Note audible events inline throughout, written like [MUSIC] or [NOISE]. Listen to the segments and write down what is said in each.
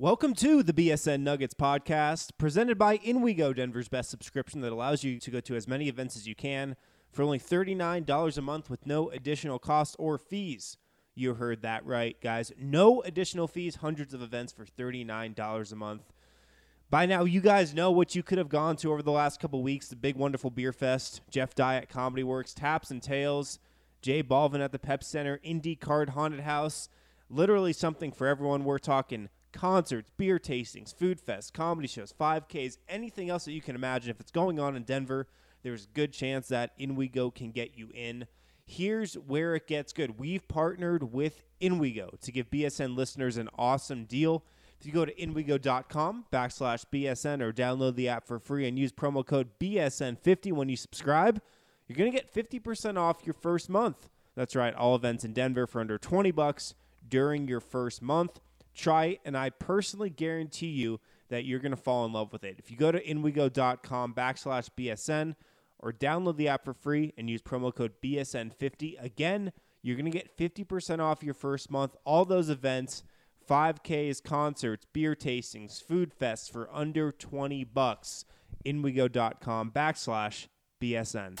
Welcome to the BSN Nuggets podcast, presented by InWeGo, Denver's best subscription that allows you to go to as many events as you can for only $39 a month with no additional cost or fees. You heard that right, guys. No additional fees, hundreds of events for $39 a month. By now, you guys know what you could have gone to over the last couple weeks the Big Wonderful Beer Fest, Jeff Diet Comedy Works, Taps and Tales, J Balvin at the Pep Center, Indie Card Haunted House. Literally something for everyone. We're talking concerts, beer tastings, food fest, comedy shows, 5Ks, anything else that you can imagine. If it's going on in Denver, there's a good chance that InWeGo can get you in. Here's where it gets good. We've partnered with in InWeGo to give BSN listeners an awesome deal. If you go to inwego.com backslash BSN or download the app for free and use promo code BSN50 when you subscribe, you're going to get 50% off your first month. That's right, all events in Denver for under 20 bucks during your first month. Try it, and I personally guarantee you that you're going to fall in love with it. If you go to inwego.com backslash BSN or download the app for free and use promo code BSN50, again, you're going to get 50% off your first month. All those events, 5Ks, concerts, beer tastings, food fests for under 20 bucks. Inwego.com backslash BSN.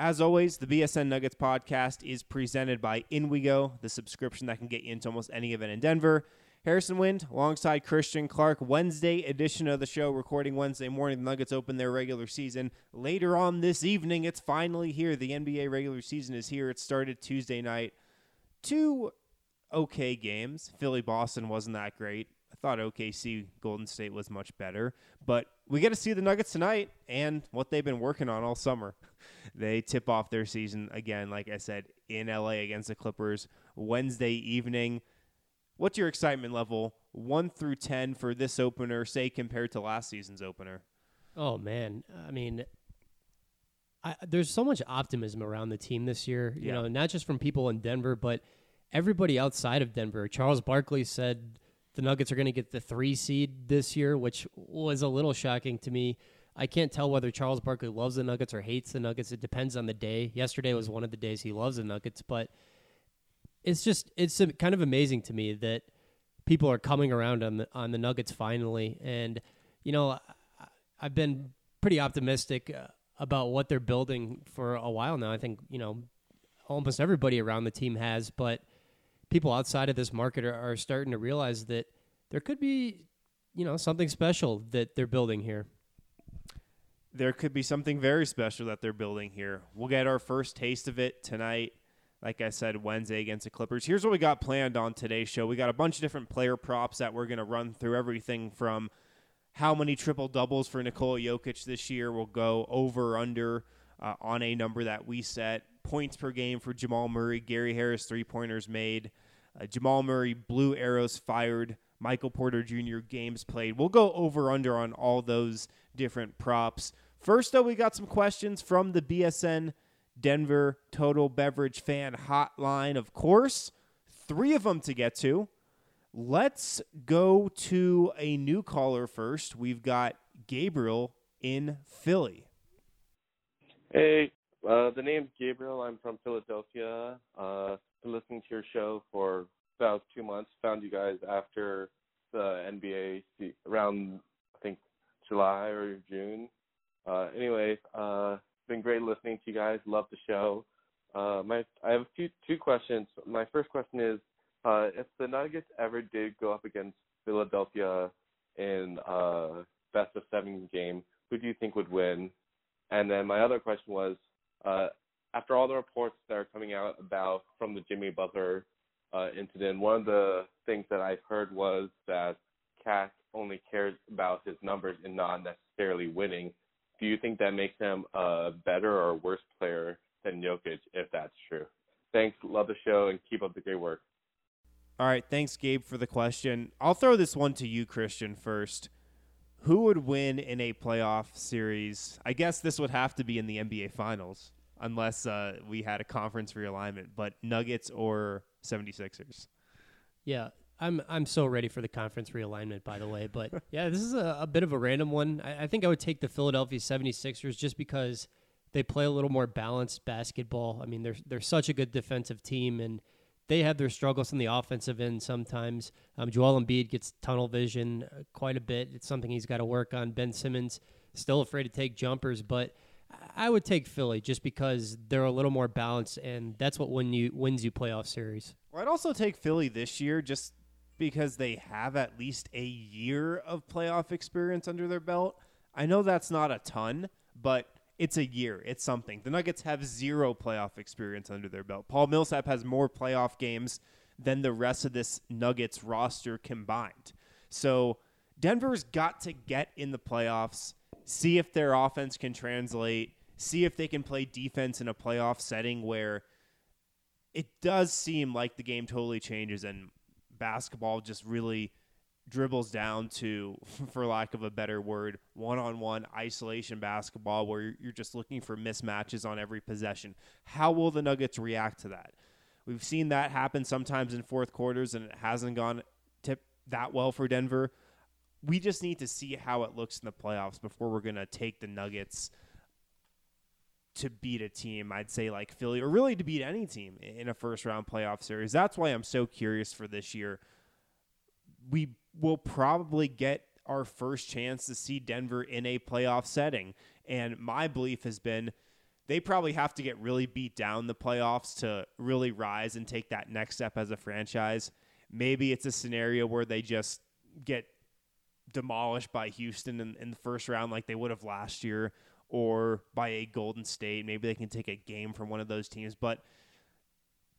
As always, the BSN Nuggets podcast is presented by InWeGo, the subscription that can get you into almost any event in Denver. Harrison Wind alongside Christian Clark, Wednesday edition of the show, recording Wednesday morning. The Nuggets open their regular season. Later on this evening, it's finally here. The NBA regular season is here. It started Tuesday night. Two okay games. Philly Boston wasn't that great. I thought OKC Golden State was much better, but we get to see the Nuggets tonight and what they've been working on all summer. [LAUGHS] They tip off their season again, like I said, in LA against the Clippers Wednesday evening. What's your excitement level, one through ten, for this opener, say compared to last season's opener? Oh man, I mean, I, there's so much optimism around the team this year. You Yeah. know, not just from people in Denver, but everybody outside of Denver. Charles Barkley said the Nuggets are going to get the three seed this year, which was a little shocking to me. I can't tell whether Charles Barkley loves the Nuggets or hates the Nuggets. It depends on the day. Yesterday was one of the days he loves the Nuggets, but it's just it's kind of amazing to me that people are coming around on the on the Nuggets finally. And you know, I've been pretty optimistic uh, about what they're building for a while now. I think you know almost everybody around the team has, but people outside of this market are, are starting to realize that there could be you know something special that they're building here. There could be something very special that they're building here. We'll get our first taste of it tonight. Like I said, Wednesday against the Clippers. Here's what we got planned on today's show. We got a bunch of different player props that we're going to run through everything from how many triple doubles for Nikola Jokic this year. We'll go over under uh, on a number that we set. Points per game for Jamal Murray. Gary Harris three pointers made. Uh, Jamal Murray blue arrows fired. Michael Porter Jr. games played. We'll go over under on all those different props. First, though, we got some questions from the BSN Denver Total Beverage Fan Hotline. Of course, three of them to get to. Let's go to a new caller first. We've got Gabriel in Philly. Hey, uh, the name's Gabriel. I'm from Philadelphia. Uh, been listening to your show for about two months. Found you guys after the NBA around I think July or June. Uh, anyway, uh, been great listening to you guys. Love the show. Uh, my I have a few two questions. My first question is, uh, if the Nuggets ever did go up against Philadelphia in uh, best of seven game, who do you think would win? And then my other question was, uh, after all the reports that are coming out about from the Jimmy Butler uh, incident, one of the things that I've heard was that KAT only cares about his numbers and not necessarily winning. Do you think that makes him a better or worse player than Jokic, if that's true? Thanks. Love the show and keep up the great work. All right, thanks, Gabe, for the question. I'll throw this one to you, Christian, first. Who would win in a playoff series? I guess this would have to be in the NBA Finals, unless uh, we had a conference realignment, but Nuggets or 76ers? Yeah, I'm I'm so ready for the conference realignment, by the way. But [LAUGHS] yeah, this is a, a bit of a random one. I, I, think I would take the Philadelphia 76ers just because they play a little more balanced basketball. I mean, they're they're such a good defensive team, and they have their struggles on the offensive end sometimes. Um, Joel Embiid gets tunnel vision uh, quite a bit. It's something he's got to work on. Ben Simmons still afraid to take jumpers, but I would take Philly just because they're a little more balanced, and that's what win you wins you playoff series. Well, I'd also take Philly this year just because they have at least a year of playoff experience under their belt. I know that's not a ton, but it's a year. It's something. The Nuggets have zero playoff experience under their belt. Paul Millsap has more playoff games than the rest of this Nuggets roster combined. So Denver's got to get in the playoffs, see if their offense can translate, see if they can play defense in a playoff setting where it does seem like the game totally changes and basketball just really dribbles down to, [LAUGHS] for lack of a better word, one on one isolation basketball where you're just looking for mismatches on every possession. How will the Nuggets react to that? We've seen that happen sometimes in fourth quarters and it hasn't gone tip that well for Denver. We just need to see how it looks in the playoffs before we're going to take the Nuggets to beat a team, I'd say like Philly, or really to beat any team in a first round playoff series. That's why I'm so curious for this year. We will probably get our first chance to see Denver in a playoff setting. And my belief has been they probably have to get really beat down the playoffs to really rise and take that next step as a franchise. Maybe it's a scenario where they just get demolished by Houston in, in the first round like they would have last year or by a Golden State. Maybe they can take a game from one of those teams. But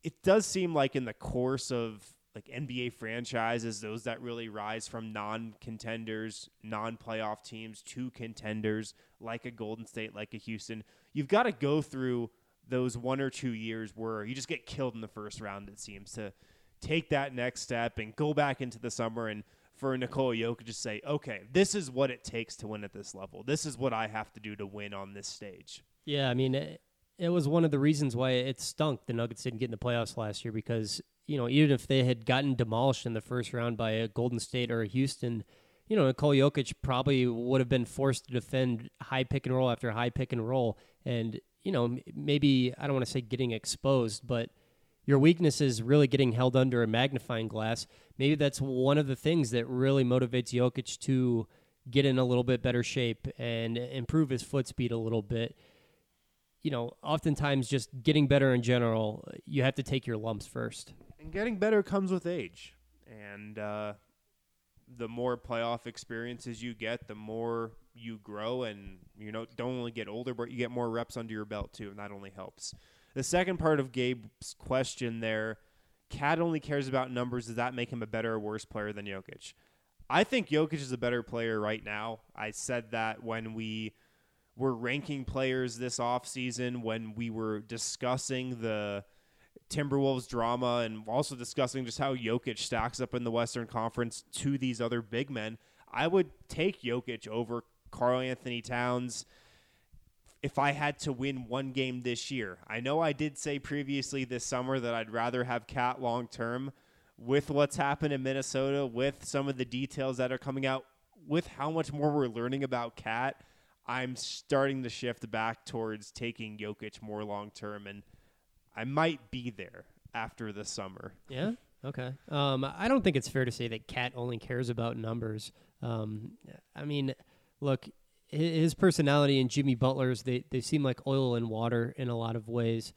it does seem like in the course of like NBA franchises, those that really rise from non contenders, non playoff teams to contenders, like a Golden State, like a Houston, you've got to go through those one or two years where you just get killed in the first round, it seems, to take that next step and go back into the summer and for Nikola Jokic to say, okay, this is what it takes to win at this level. This is what I have to do to win on this stage. Yeah, I mean, it, it was one of the reasons why it stunk the Nuggets didn't get in the playoffs last year because you know, even if they had gotten demolished in the first round by a Golden State or a Houston, you know, Nikola Jokic probably would have been forced to defend high pick and roll after high pick and roll. And, you know, maybe, I don't want to say getting exposed, but your weakness is really getting held under a magnifying glass. Maybe that's one of the things that really motivates Jokic to get in a little bit better shape and improve his foot speed a little bit. You know, oftentimes just getting better in general, you have to take your lumps first. And getting better comes with age. And uh, the more playoff experiences you get, the more you grow, and you know don't only get older, but you get more reps under your belt too, and that only helps. The second part of Gabe's question there, KAT only cares about numbers. Does that make him a better or worse player than Jokic? I think Jokic is a better player right now. I said that when we were ranking players this offseason, when we were discussing the Timberwolves drama and also discussing just how Jokic stacks up in the Western Conference to these other big men, I would take Jokic over Karl-Anthony Towns if I had to win one game this year. I know I did say previously this summer that I'd rather have KAT long term with what's happened in Minnesota, with some of the details that are coming out, with how much more we're learning about KAT. I'm starting to shift back towards taking Jokic more long term and I might be there after the summer. Yeah. Okay. Um, I don't think it's fair to say that KAT only cares about numbers. Um, I mean, look, his personality and Jimmy Butler's they they seem like oil and water in a lot of ways.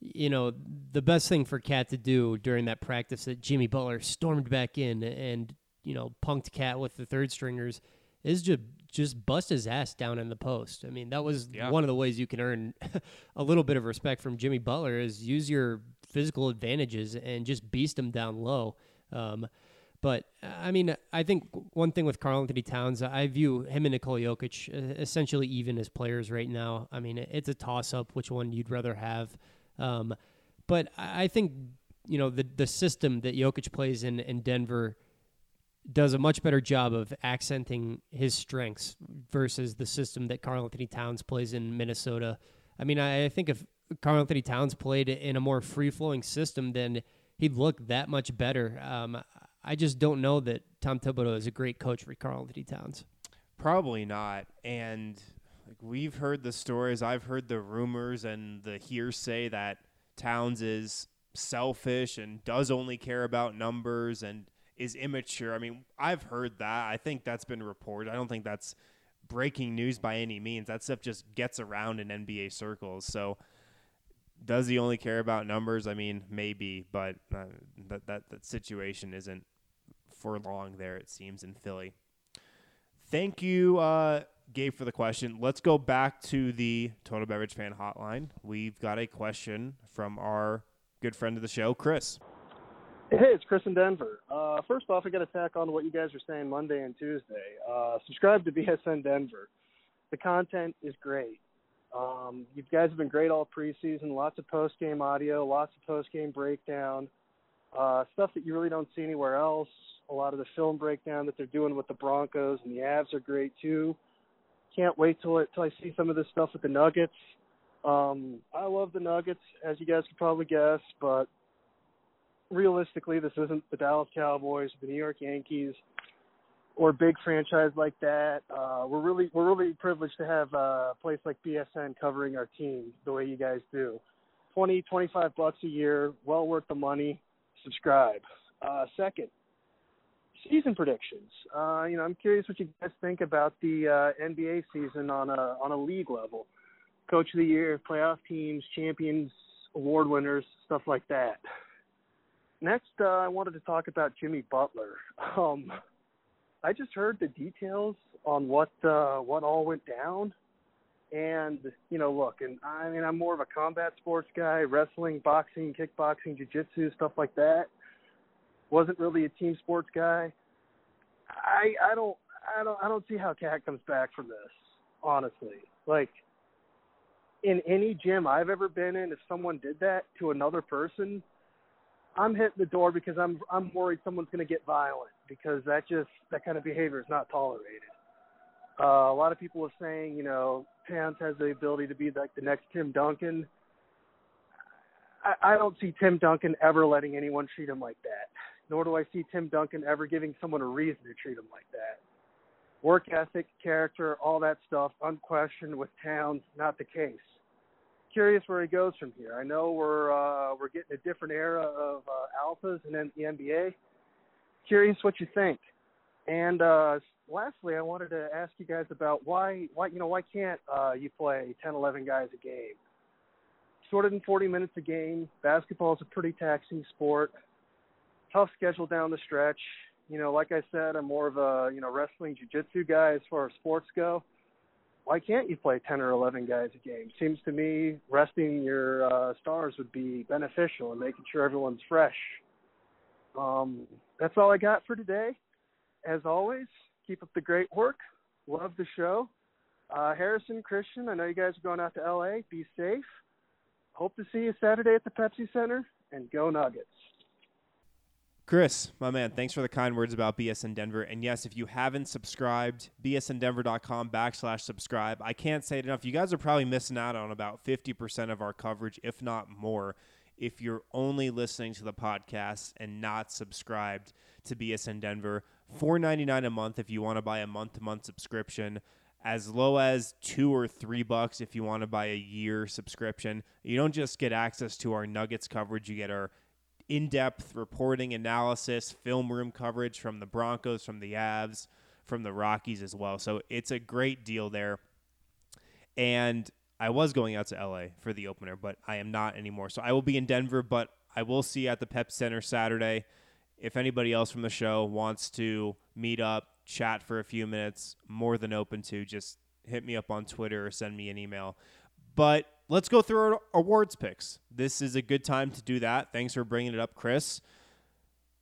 You know, the best thing for KAT to do during that practice that Jimmy Butler stormed back in and you know punked KAT with the third stringers is just just bust his ass down in the post. I mean, that was Yeah. one of the ways you can earn [LAUGHS] a little bit of respect from Jimmy Butler is use your physical advantages and just beast him down low. Um, but I mean, I think one thing with Karl-Anthony Towns, I view him and Nikola Jokic uh, essentially even as players right now. I mean, it's a toss up which one you'd rather have. Um, but I I think you know the the system that Jokic plays in in Denver does a much better job of accenting his strengths versus the system that Karl-Anthony Towns plays in Minnesota. I mean, I, I think if Karl-Anthony Towns played in a more free flowing system, then he'd look that much better. Um, I just don't know that Tom Thibodeau is a great coach for Karl-Anthony Towns. Probably not. And like we've heard the stories, I've heard the rumors and the hearsay that Towns is selfish and does only care about numbers and is immature. I mean, I've heard that. I think that's been reported. I don't think that's breaking news by any means. That stuff just gets around in NBA circles. So does he only care about numbers? I mean, maybe, but uh, that, that that situation isn't for long there. It seems in Philly. Thank you, uh, Gabe, for the question. Let's go back to the Total Beverage Fan Hotline. We've got a question from our good friend of the show, Chris. Hey, it's Chris in Denver. Uh, first off, I got to tack on what you guys were saying Monday and Tuesday. Uh, subscribe to BSN Denver. The content is great. Um, you guys have been great all preseason. Lots of post game audio, lots of post game breakdown, uh, stuff that you really don't see anywhere else. A lot of the film breakdown that they're doing with the Broncos and the Avs are great too. Can't wait till it till I see some of this stuff with the Nuggets. Um, I love the Nuggets, as you guys could probably guess, but realistically, this isn't the Dallas Cowboys, the New York Yankees, or big franchise like that. Uh, we're really we're really privileged to have a place like BSN covering our team the way you guys do. Twenty twenty five bucks a year, well worth the money. Subscribe. Uh, second, season predictions. Uh, you know, I'm curious what you guys think about the uh, NBA season on a on a league level. Coach of the year, playoff teams, champions, award winners, stuff like that. Next, uh, I wanted to talk about Jimmy Butler. [LAUGHS] Um, I just heard the details on what uh, what all went down, and you know, look, and I mean, I'm more of a combat sports guy: wrestling, boxing, kickboxing, jiu-jitsu, stuff like that. Wasn't really a team sports guy. I I don't I don't I don't see how KAT comes back from this. Honestly, like in any gym I've ever been in, if someone did that to another person, I'm hitting the door because I'm I'm worried someone's going to get violent because that just that kind of behavior is not tolerated. Uh, a lot of people are saying, you know, Towns has the ability to be like the next Tim Duncan. I, I don't see Tim Duncan ever letting anyone treat him like that. Nor do I see Tim Duncan ever giving someone a reason to treat him like that. Work ethic, character, all that stuff, unquestioned with Towns, not the case curious where he goes from here. I know we're uh, we're getting a different era of uh, alphas and then the NBA. Curious what you think. And uh, lastly, I wanted to ask you guys about why why you know why can't uh, you play 10, 11 guys a game? Shorter than 40 minutes a game. Basketball is a pretty taxing sport. Tough schedule down the stretch. You know, like I said, I'm more of a you know wrestling, jiu-jitsu guy as far as sports go why can't you play 10 or 11 guys a game? Seems to me resting your uh, stars would be beneficial and making sure everyone's fresh. Um, that's all I got for today. As always, keep up the great work. Love the show. Uh, Harrison, Christian, I know you guys are going out to LA. Be safe. Hope to see you Saturday at the Pepsi Center, and go Nuggets. Chris, my man, thanks for the kind words about BSN Denver. And yes, if you haven't subscribed, bsndenver.com backslash subscribe. I can't say it enough. You guys are probably missing out on about 50% of our coverage, if not more, if you're only listening to the podcast and not subscribed to BSN Denver. $4.99 a month if you want to buy a month to month subscription as low as two or three bucks if you want to buy a year subscription. You don't just get access to our Nuggets coverage, you get our in depth reporting, analysis, film room coverage from the Broncos, from the Avs, from the Rockies as well. So it's a great deal there. And I was going out to LA for the opener, but I am not anymore. So I will be in Denver, but I will see you at the Pep Center Saturday. If anybody else from the show wants to meet up, chat for a few minutes, more than open to. Just hit me up on Twitter or send me an email. But let's go through our awards picks. This is a good time to do that. Thanks for bringing it up, Chris.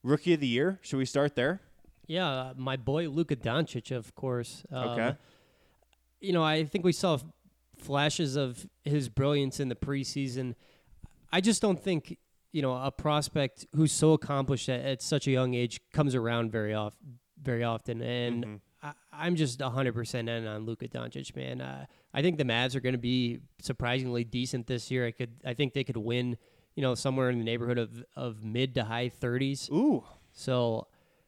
Rookie of the year. Should we start there? Yeah, my boy Luka Doncic, of course. Um, Okay. You know, I think we saw flashes of his brilliance in the preseason. I just don't think you know a prospect who's so accomplished at, at such a young age comes around very off very often, and Mhm. I, I'm just 100 percent in on Luka Doncic, man. Uh, I think the Mavs are going to be surprisingly decent this year. I could, I think they could win, you know, somewhere in the neighborhood of of mid to high 30s. Ooh. So,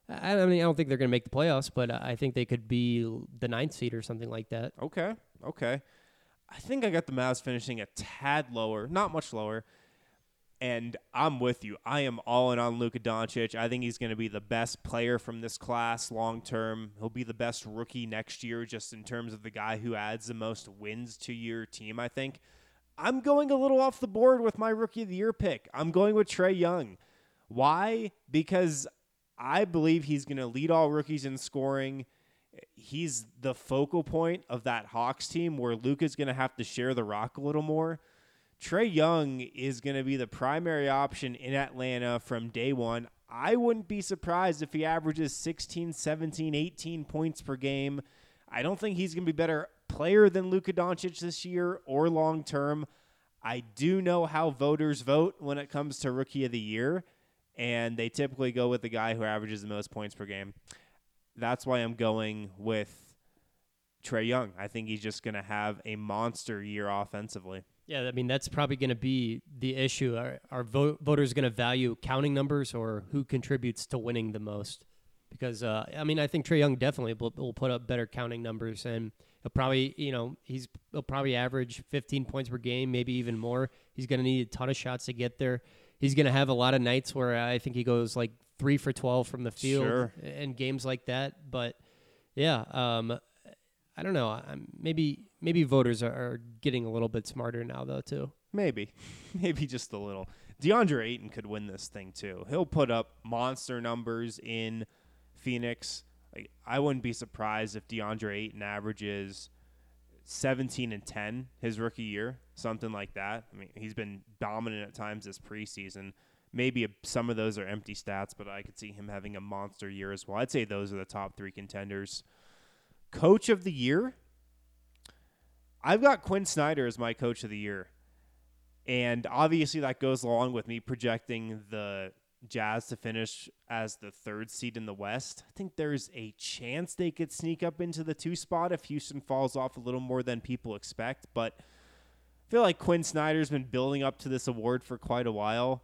I, I mean, I don't think they're going to make the playoffs, but I think they could be the ninth seed or something like that. Okay. Okay. I think I got the Mavs finishing a tad lower, not much lower. And I'm with you. I am all in on Luka Doncic. I think he's going to be the best player from this class long term. He'll be the best rookie next year, just in terms of the guy who adds the most wins to your team, I think. I'm going a little off the board with my rookie of the year pick. I'm going with Trae Young. Why? Because I believe he's going to lead all rookies in scoring he's the focal point of that Hawks team where Luka's going to have to share the rock a little more. Trae Young is going to be the primary option in Atlanta from day one. I wouldn't be surprised if he averages 16, 17, 18 points per game. I don't think he's going to be better player than Luka Doncic this year or long term. I do know how voters vote when it comes to rookie of the year, and they typically go with the guy who averages the most points per game that's why I'm going with Trae Young. I think he's just going to have a monster year offensively. Yeah, I mean that's probably going to be the issue. Are, are vo- voters going to value counting numbers or who contributes to winning the most? Because uh, I mean, I think Trae Young definitely will, will put up better counting numbers, and he'll probably, you know, he's he'll probably average 15 points per game, maybe even more. He's going to need a ton of shots to get there. He's going to have a lot of nights where I think he goes like three for 12 from the field Sure. and games like that. But yeah, um, I don't know. I'm, maybe maybe voters are, are getting a little bit smarter now, though, too. Maybe, [LAUGHS] maybe just a little. DeAndre Ayton could win this thing too. He'll put up monster numbers in Phoenix. Like I wouldn't be surprised if DeAndre Ayton averages 17 and 10 his rookie year, something like that. I mean, he's been dominant at times this preseason. Maybe a, some of those are empty stats, but I could see him having a monster year as well. I'd say those are the top three contenders. Coach of the year, I've got Quin Snyder as my coach of the year. And obviously, that goes along with me projecting the Jazz to finish as the third seed in the West. I think there's a chance they could sneak up into the two spot if Houston falls off a little more than people expect. But I feel like Quin Snyder's been building up to this award for quite a while.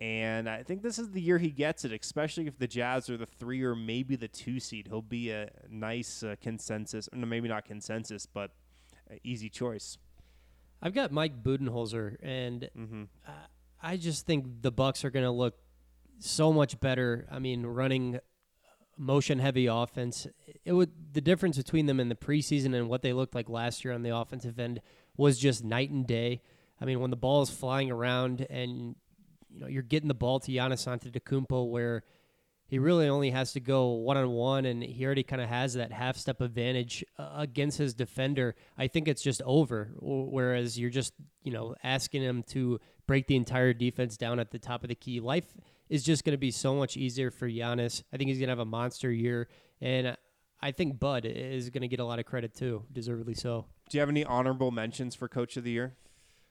And I think this is the year he gets it, especially if the Jazz are the three or maybe the two seed. He'll be a nice uh, consensus, no, maybe not consensus, but easy choice. I've got Mike Budenholzer, and Mm-hmm. uh, I just think the Bucks are going to look so much better. I mean, running motion heavy offense. It would the difference between them in the preseason and what they looked like last year on the offensive end was just night and day. I mean, when the ball is flying around and you know you're getting the ball to Giannis Antetokounmpo, where he really only has to go one on one, and he already kind of has that half step advantage uh, against his defender. I think it's just over. Whereas you're just you know asking him to break the entire defense down at the top of the key. Life is just going to be so much easier for Giannis. I think he's going to have a monster year, and I think Bud is going to get a lot of credit too, deservedly so. Do you have any honorable mentions for Coach of the Year?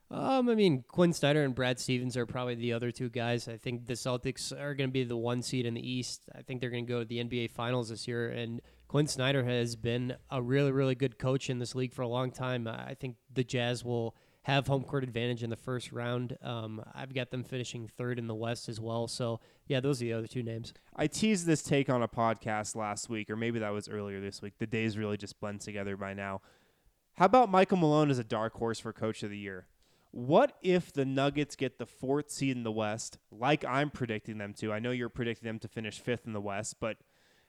Um, I mean, Quin Snyder and Brad Stevens are probably the other two guys. I think the Celtics are going to be the one seed in the East. I think they're going to go to the NBA Finals this year. And Quin Snyder has been a really, really good coach in this league for a long time. I think the Jazz will have home court advantage in the first round. Um, I've got them finishing third in the West as well. So, yeah, those are the other two names. I teased this take on a podcast last week, or maybe that was earlier this week. The days really just blend together by now. How about Michael Malone as a dark horse for Coach of the Year? What if the Nuggets get the fourth seed in the West, like I'm predicting them to? I know you're predicting them to finish fifth in the West, but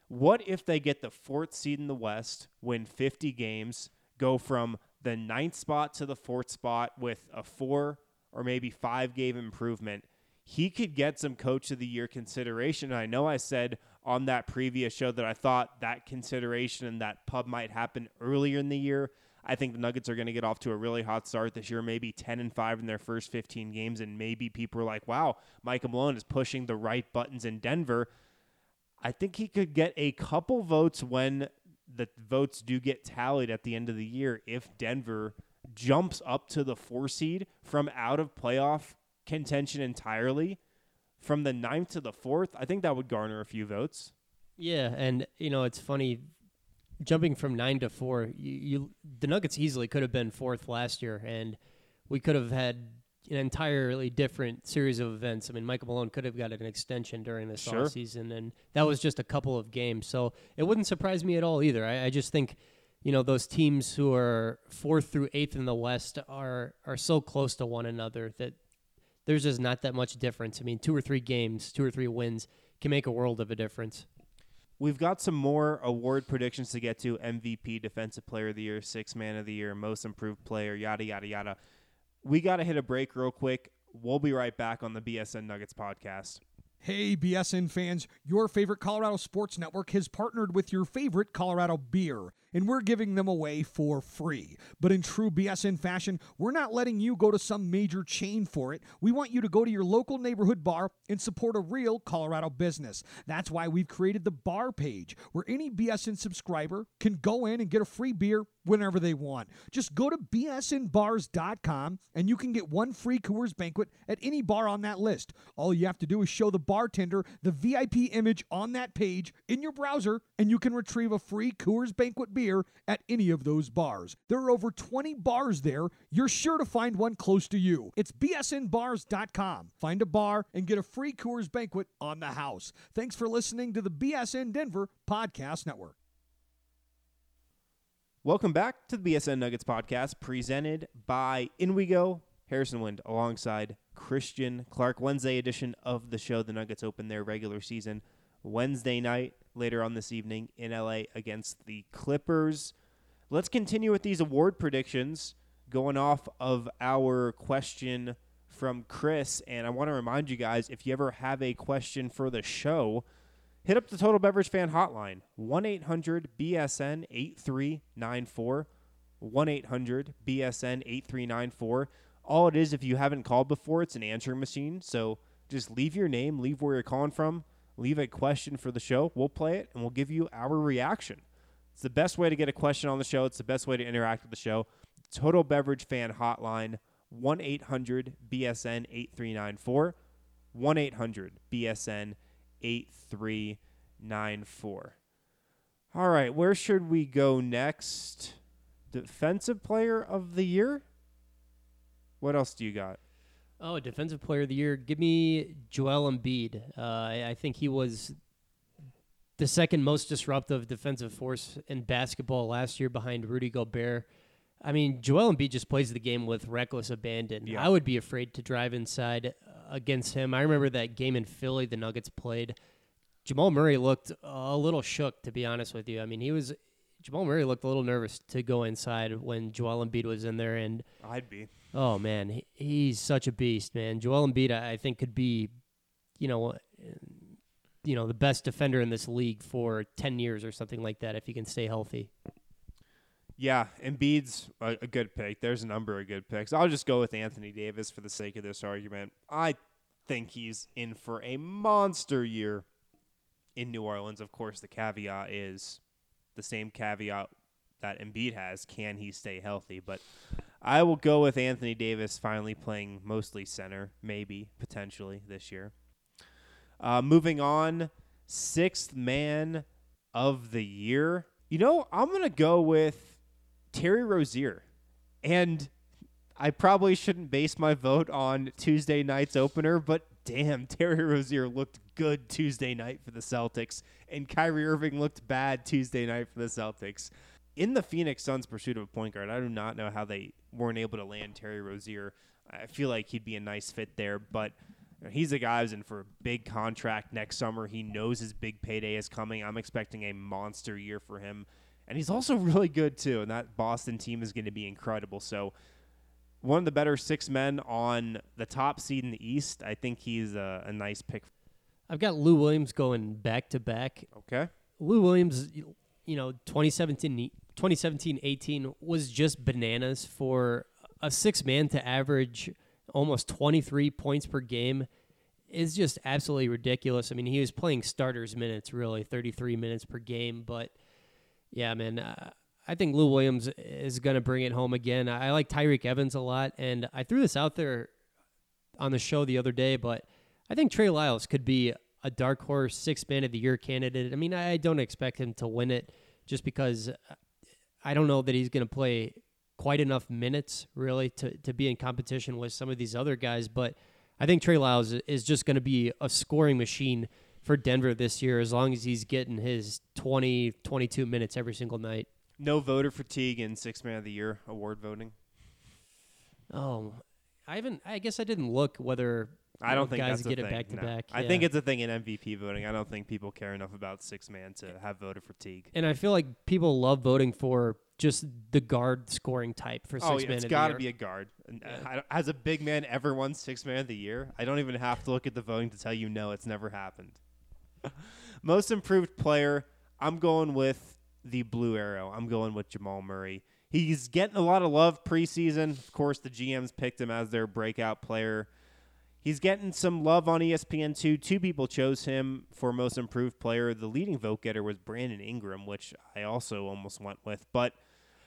what if they get the fourth seed in the West, win 50 games, go from the ninth spot to the fourth spot with a four or maybe five game improvement? He could get some Coach of the Year consideration. I know I said on that previous show that I thought that consideration and that pub might happen earlier in the year. I think the Nuggets are going to get off to a really hot start this year, maybe 10 and 5 in their first 15 games. And maybe people are like, wow, Michael Malone is pushing the right buttons in Denver. I think he could get a couple votes when the votes do get tallied at the end of the year if Denver jumps up to the four seed from out of playoff contention entirely from the ninth to the fourth. I think that would garner a few votes. Yeah, and you know it's funny jumping from nine to four. You, you the Nuggets easily could have been fourth last year, and we could have had an entirely different series of events. I mean, Michael Malone could have got an extension during this Sure. season, and that was just a couple of games. So it wouldn't surprise me at all either. I, I just think, you know, those teams who are fourth through eighth in the West are are so close to one another that there's just not that much difference. I mean, two or three games, two or three wins can make a world of a difference. We've got some more award predictions to get to MVP, Defensive Player of the Year, Six Man of the Year, Most Improved Player, yada, yada, yada. We got to hit a break real quick. We'll be right back on the BSN Nuggets podcast. Hey, BSN fans, your favorite Colorado Sports Network has partnered with your favorite Colorado beer, and we're giving them away for free. But in true BSN fashion, we're not letting you go to some major chain for it. We want you to go to your local neighborhood bar and support a real Colorado business. That's why we've created the bar page, where any BSN subscriber can go in and get a free beer whenever they want. Just go to bsnbars.com and you can get one free Coors banquet at any bar on that list. All you have to do is show the bartender the VIP image on that page in your browser and you can retrieve a free Coors banquet beer at any of those bars. There are over 20 bars there. You're sure to find one close to you. It's bsnbars.com. Find a bar and get a free Coors banquet on the house. Thanks for listening to the BSN Denver Podcast Network. Welcome back to the BSN Nuggets podcast presented by InWeGo, Harrison Wind, alongside Christian Clark. Wednesday edition of the show. The Nuggets open their regular season Wednesday night, later on this evening in LA against the Clippers. Let's continue with these award predictions going off of our question from Chris. And I want to remind you guys if you ever have a question for the show, hit up the Total Beverage Fan Hotline, 1 800 BSN 8394. 1 800 BSN 8394. All it is, if you haven't called before, it's an answering machine. So just leave your name, leave where you're calling from, leave a question for the show. We'll play it and we'll give you our reaction. It's the best way to get a question on the show. It's the best way to interact with the show. Total Beverage Fan Hotline, 1 800 BSN 8394. 1 800 BSN 8394. All right, where should we go next? Defensive Player of the Year? What else do you got? Oh, defensive player of the year. Give me Joel Embiid. Uh, I, I think he was the second most disruptive defensive force in basketball last year behind Rudy Gobert. I mean, Joel Embiid just plays the game with reckless abandon. Yeah. I would be afraid to drive inside uh, against him. I remember that game in Philly the Nuggets played. Jamal Murray looked a little shook, to be honest with you. I mean, he was Jamal Murray looked a little nervous to go inside when Joel Embiid was in there, and I'd be. Oh man, he, he's such a beast, man. Joel Embiid, I think, could be, you know, uh, you know, the best defender in this league for ten years or something like that if he can stay healthy. Yeah, Embiid's a, a good pick. There's a number of good picks. I'll just go with Anthony Davis for the sake of this argument. I think he's in for a monster year in New Orleans. Of course, the caveat is the same caveat that Embiid has. Can he stay healthy? But I will go with Anthony Davis finally playing mostly center, maybe, potentially this year. Uh, moving on, sixth man of the year. You know, I'm to go with Terry Rozier. And I probably shouldn't base my vote on Tuesday night's opener, but damn, [LAUGHS] Terry Rozier looked good Tuesday night for the Celtics, and Kyrie Irving looked bad Tuesday night for the Celtics. In the Phoenix Suns' pursuit of a point guard, I do not know how they weren't able to land Terry Rozier. I feel like he'd be a nice fit there, but he's a guy who's in for a big contract next summer. He knows his big payday is coming. I'm expecting a monster year for him. And he's also [LAUGHS] really good, too. And that Boston team is going to be incredible. So, one of the better six men on the top seed in the East. I think he's a, a nice pick. I've got Lou Williams going back to back. Okay. Lou Williams, you know, 2017, 2017 18 was just bananas for a six man to average almost 23 points per game is just absolutely ridiculous. I mean, he was playing starters minutes, really, 33 minutes per game. But yeah, man, uh, I think Lou Williams is going to bring it home again. I like Tyreke Evans a lot, and I threw this out there on the show the other day, but I think Trey Lyles could be a dark horse six man of the year candidate. I mean, I don't expect him to win it just because I don't know that he's going to play quite enough minutes really to, to be in competition with some of these other guys. But I think Trey Lyles is just going to be a scoring machine for Denver this year as long as he's getting his 20, 22 minutes every single night. No voter fatigue in Six Man of the Year award voting. Oh, I haven't. I guess I didn't look whether I don't think guys that's get a it thing. back to no. back. I yeah. think it's a thing in MVP voting. I don't think people care enough about six man to have voter fatigue. and I feel like people love voting for just the guard scoring type for six Oh, yeah, man it's got to be a guard. Uh, Yeah. Has a big man ever won six man of the year? I don't even have to look at the voting to tell you no, it's never happened. [LAUGHS] Most improved player, I'm going with the blue arrow. I'm going with Jamal Murray. He's getting a lot of love preseason. Of course, the GMs picked him as their breakout player. He's getting some love on E ESPN too. Two people chose him for most improved player. The leading vote getter was Brandon Ingram, which I also almost went with. But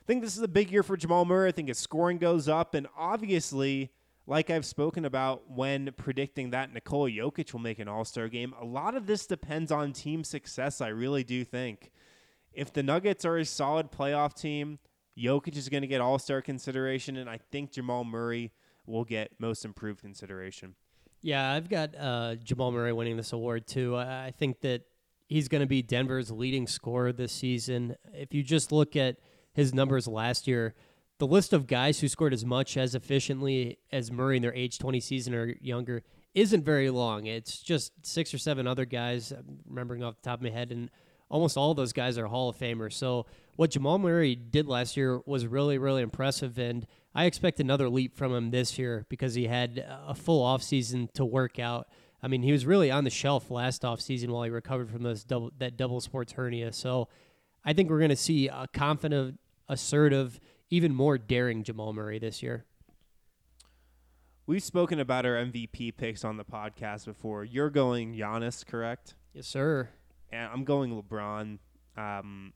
I think this is a big year for Jamal Murray. I think his scoring goes up, and obviously, like I've spoken about when predicting that Nikola Jokic will make an All Star game, a lot of this depends on team success. I really do think if the Nuggets are a solid playoff team, Jokic is going to get All Star consideration, and I think Jamal Murray will get Most Improved consideration. Yeah, I've got uh, Jamal Murray winning this award too. I, I think that he's going to be Denver's leading scorer this season. If you just look at his numbers last year, the list of guys who scored as much as efficiently as Murray in their age 20 season or younger isn't very long. It's just six or seven other guys, I'm remembering off the top of my head, and almost all those guys are Hall of Famers. So what Jamal Murray did last year was really, really impressive, and I expect another leap from him this year because he had a full offseason to work out. I mean, he was really on the shelf last offseason while he recovered from those double, that double sports hernia. So I think we're going to see a confident, assertive, even more daring Jamal Murray this year. We've spoken about our MVP picks on the podcast before. You're going Giannis, correct? Yes, sir. And I'm going LeBron. Um,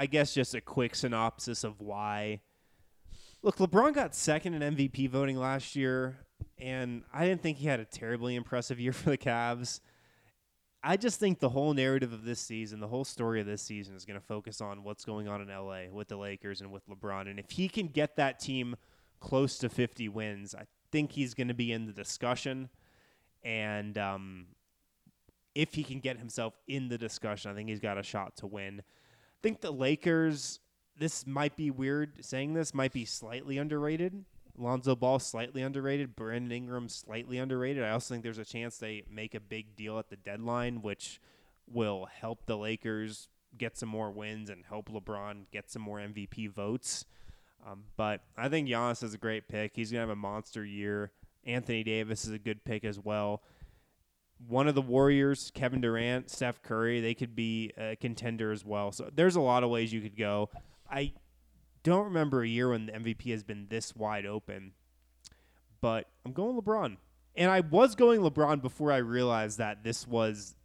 I guess just a quick synopsis of why. Look, LeBron got second in MVP voting last year, and I didn't think he had a terribly impressive year [LAUGHS] for the Cavs. I just think the whole narrative of this season, the whole story of this season is going to focus on what's going on in LA with the Lakers and with LeBron. And if he can get that team close to 50 wins, I think he's going to be in the discussion. And um, if he can get himself in the discussion, I think he's got a shot to win. Think the Lakers, this might be weird saying this, might be slightly underrated. Lonzo Ball slightly underrated. Brandon Ingram slightly underrated. I also think there's a chance they make a big deal at the deadline, which will help the Lakers get some more wins and help LeBron get some more MVP votes. Um, but I think Giannis is a great pick. He's gonna have a monster year. Anthony Davis is a good pick as well. One of the Warriors, Kevin Durant, Steph Curry, they could be a contender as well. So there's a lot of ways you could go. I don't remember a year when the MVP has been this wide open, but I'm going LeBron. And I was going LeBron before I realized that this was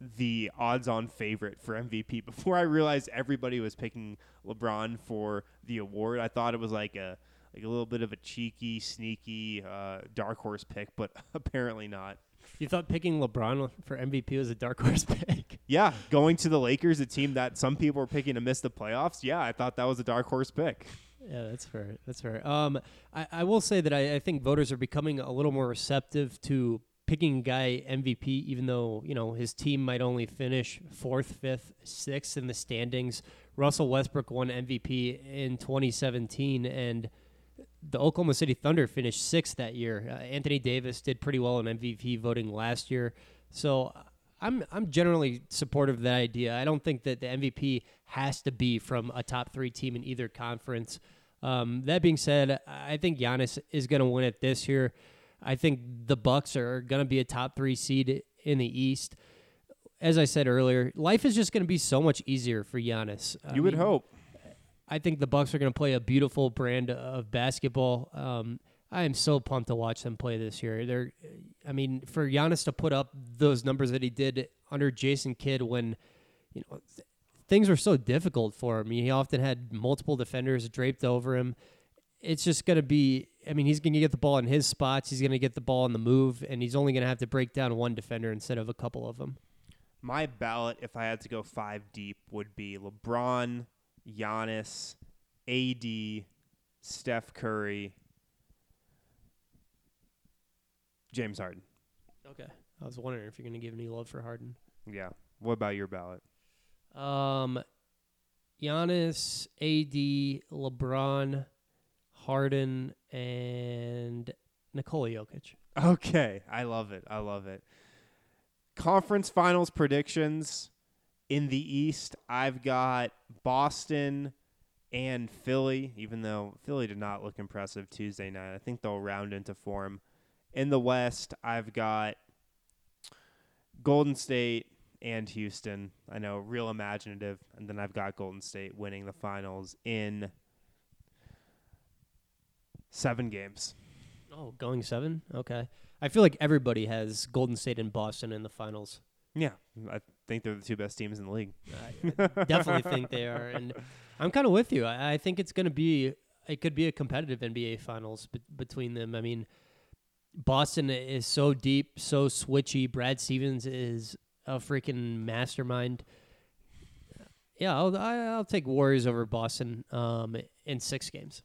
the odds on favorite for MVP. [LAUGHS] Before I realized everybody was picking LeBron for the award, I thought it was like a like a little bit of a cheeky, sneaky uh, dark horse pick, but [LAUGHS] apparently not. You thought picking LeBron for MVP was a dark [LAUGHS] horse pick? Yeah, going to the Lakers, a team that some people were picking to miss the playoffs. Yeah, I thought that was a dark horse pick. Yeah, that's fair. That's fair. Um, I, I will say that I, I think voters are becoming a little more receptive to picking guy MVP, even though you know his team might only finish fourth, fifth, sixth in the standings. Russell Westbrook won MVP in 2017, and the Oklahoma City Thunder finished sixth that year. Uh, Anthony Davis did pretty well in MVP voting last year, so I'm I'm generally supportive of that idea. I don't think that the MVP has to be from a top three team in either conference. Um, that being said, I think Giannis is going to win it this year. I think the Bucks are going to be a top three seed in the East. As I said earlier, life is just going to be so much easier for Giannis. I You would mean, hope. I think the Bucks are going to play a beautiful brand of basketball. Um, I am so pumped to watch them play this year. They're, I mean, for Giannis to put up those numbers that he did under Jason Kidd when, you know, th- things were so difficult for him. He often had multiple defenders draped over him. It's just going to be. I mean, he's going to get the ball in his spots. He's going to get the ball on the move, and he's only going to have to break down one defender instead of a couple of them. My ballot, if I had to go five deep, would be LeBron, Giannis, AD, Steph Curry, James Harden. Okay. I was wondering if you're going to give any love for Harden. Yeah. What about your ballot? Um, Giannis, AD, LeBron, Harden, and Nikola Jokic. Okay, I love it. I love it. Conference finals predictions in the East. I've got Boston and Philly, even though Philly did not look impressive Tuesday night. I think they'll round into form. In the West, I've got Golden State and Houston. I know, real imaginative. And then I've got Golden State winning the finals in seven games. Oh, going seven? Okay. I feel like everybody has Golden State and Boston in the finals. Yeah, I think they're the two best teams in the league. I definitely think they are, and I'm kind of with you. I, I think it's going to be it could be a competitive NBA finals be- between them. I mean, Boston is so deep, so switchy. Brad Stevens is a freaking mastermind. Yeah, I'll I, I'll take Warriors over Boston um, in six games.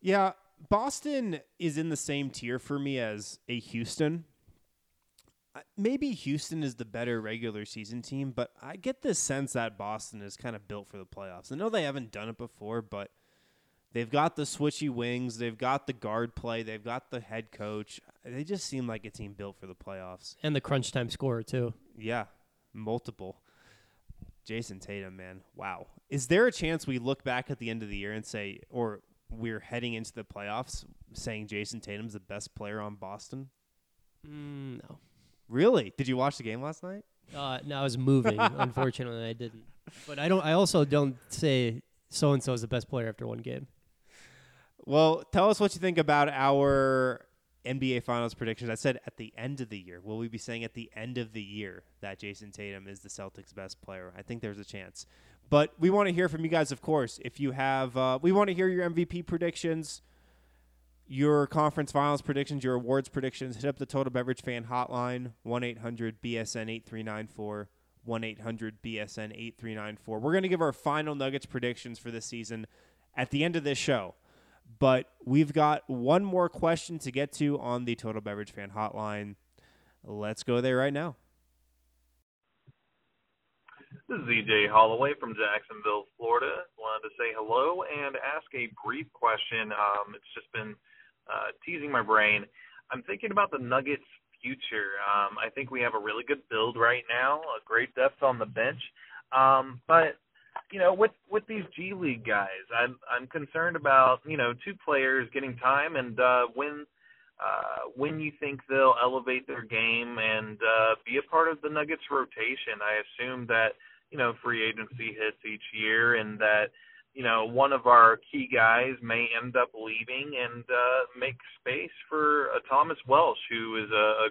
Yeah, Boston is in the same tier for me as a Houston. Maybe Houston is the better regular season team, but I get the sense that Boston is kind of built for the playoffs. I know they haven't done it before, but they've got the switchy wings, they've got the guard play, they've got the head coach. They just seem like a team built for the playoffs. And the crunch time scorer too. Yeah, multiple. Jayson Tatum, man, wow. Is there a chance we look back at the end of the year and say, or we're heading into the playoffs saying Jayson Tatum's the best player on Boston? Mm, no. Really? Did you watch the game last night? Uh, no, I was moving. [LAUGHS] Unfortunately, I didn't. But I don't. I also don't say so and so is the best player after one game. Well, tell us what you think about our NBA Finals predictions. I said at the end of the year. Will we be saying at the end of the year that Jayson Tatum is the Celtics' best player? I think there's a chance. But we want to hear from you guys, of course. If you have, uh, we want to hear your MVP predictions, your conference finals predictions, your awards predictions. Hit up the Total Beverage Fan Hotline, 1 800 BSN 8394. 1 800 BSN 8394. We're going to give our final Nuggets predictions for this season at the end of this show. But we've got one more question to get to on the Total Beverage Fan Hotline. Let's go there right now. This is EJ Holloway from Jacksonville, Florida. Wanted to say hello and ask a brief question. Um, it's just been uh, teasing my brain. I'm thinking about the Nuggets' future. Um, I think we have a really good build right now, a great depth on the bench. Um, but you know, with with these G League guys, I'm I'm concerned about you know two players getting time and uh, when uh, when you think they'll elevate their game and uh, be a part of the Nuggets rotation. I assume that you know free agency hits each year and that you know one of our key guys may end up leaving and uh, make space for a Thomas Welsh, who is a, a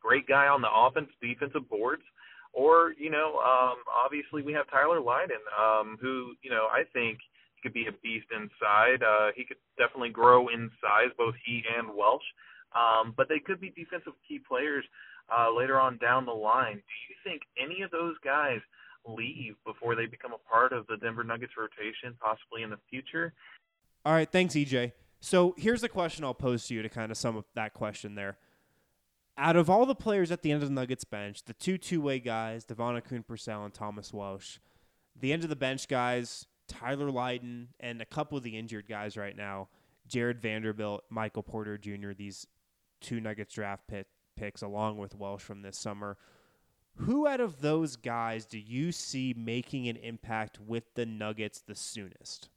great guy on the offense defensive boards. Or you know, um, obviously we have Tyler Lydon, um, who you know I think could be a beast inside. Uh, he could definitely grow in size, both he and Welsh. Um, but they could be defensive key players uh, later on down the line. Do you think any of those guys leave before they become a part of the Denver Nuggets rotation, possibly in the future? All right, thanks, EJ. So here's a question I'll pose to you to kind of sum up that question there. Out of all the players at the end of the Nuggets bench, the two two-way guys, DeVaughn Akoon-Purcell and Thomas Welsh, the end of the bench guys, Tyler Lydon, and a couple of the injured guys right now, Jarred Vanderbilt, Michael Porter Jr., these two Nuggets draft pit, picks, along with Welsh from this summer. Who out of those guys do you see making an impact with the Nuggets the soonest?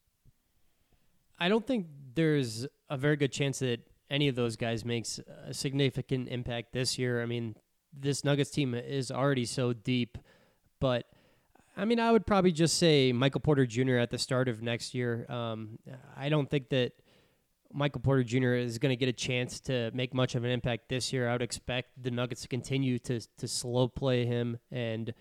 I don't think there's a very good chance that any of those guys makes a significant impact this year. I mean, this Nuggets team is already so deep. But I mean, I would probably just say Michael Porter Jr. at the start of next year. Um, I don't think that Michael Porter Jr. is going to get a chance to make much of an impact this year. I would expect the Nuggets to continue to to slow play him and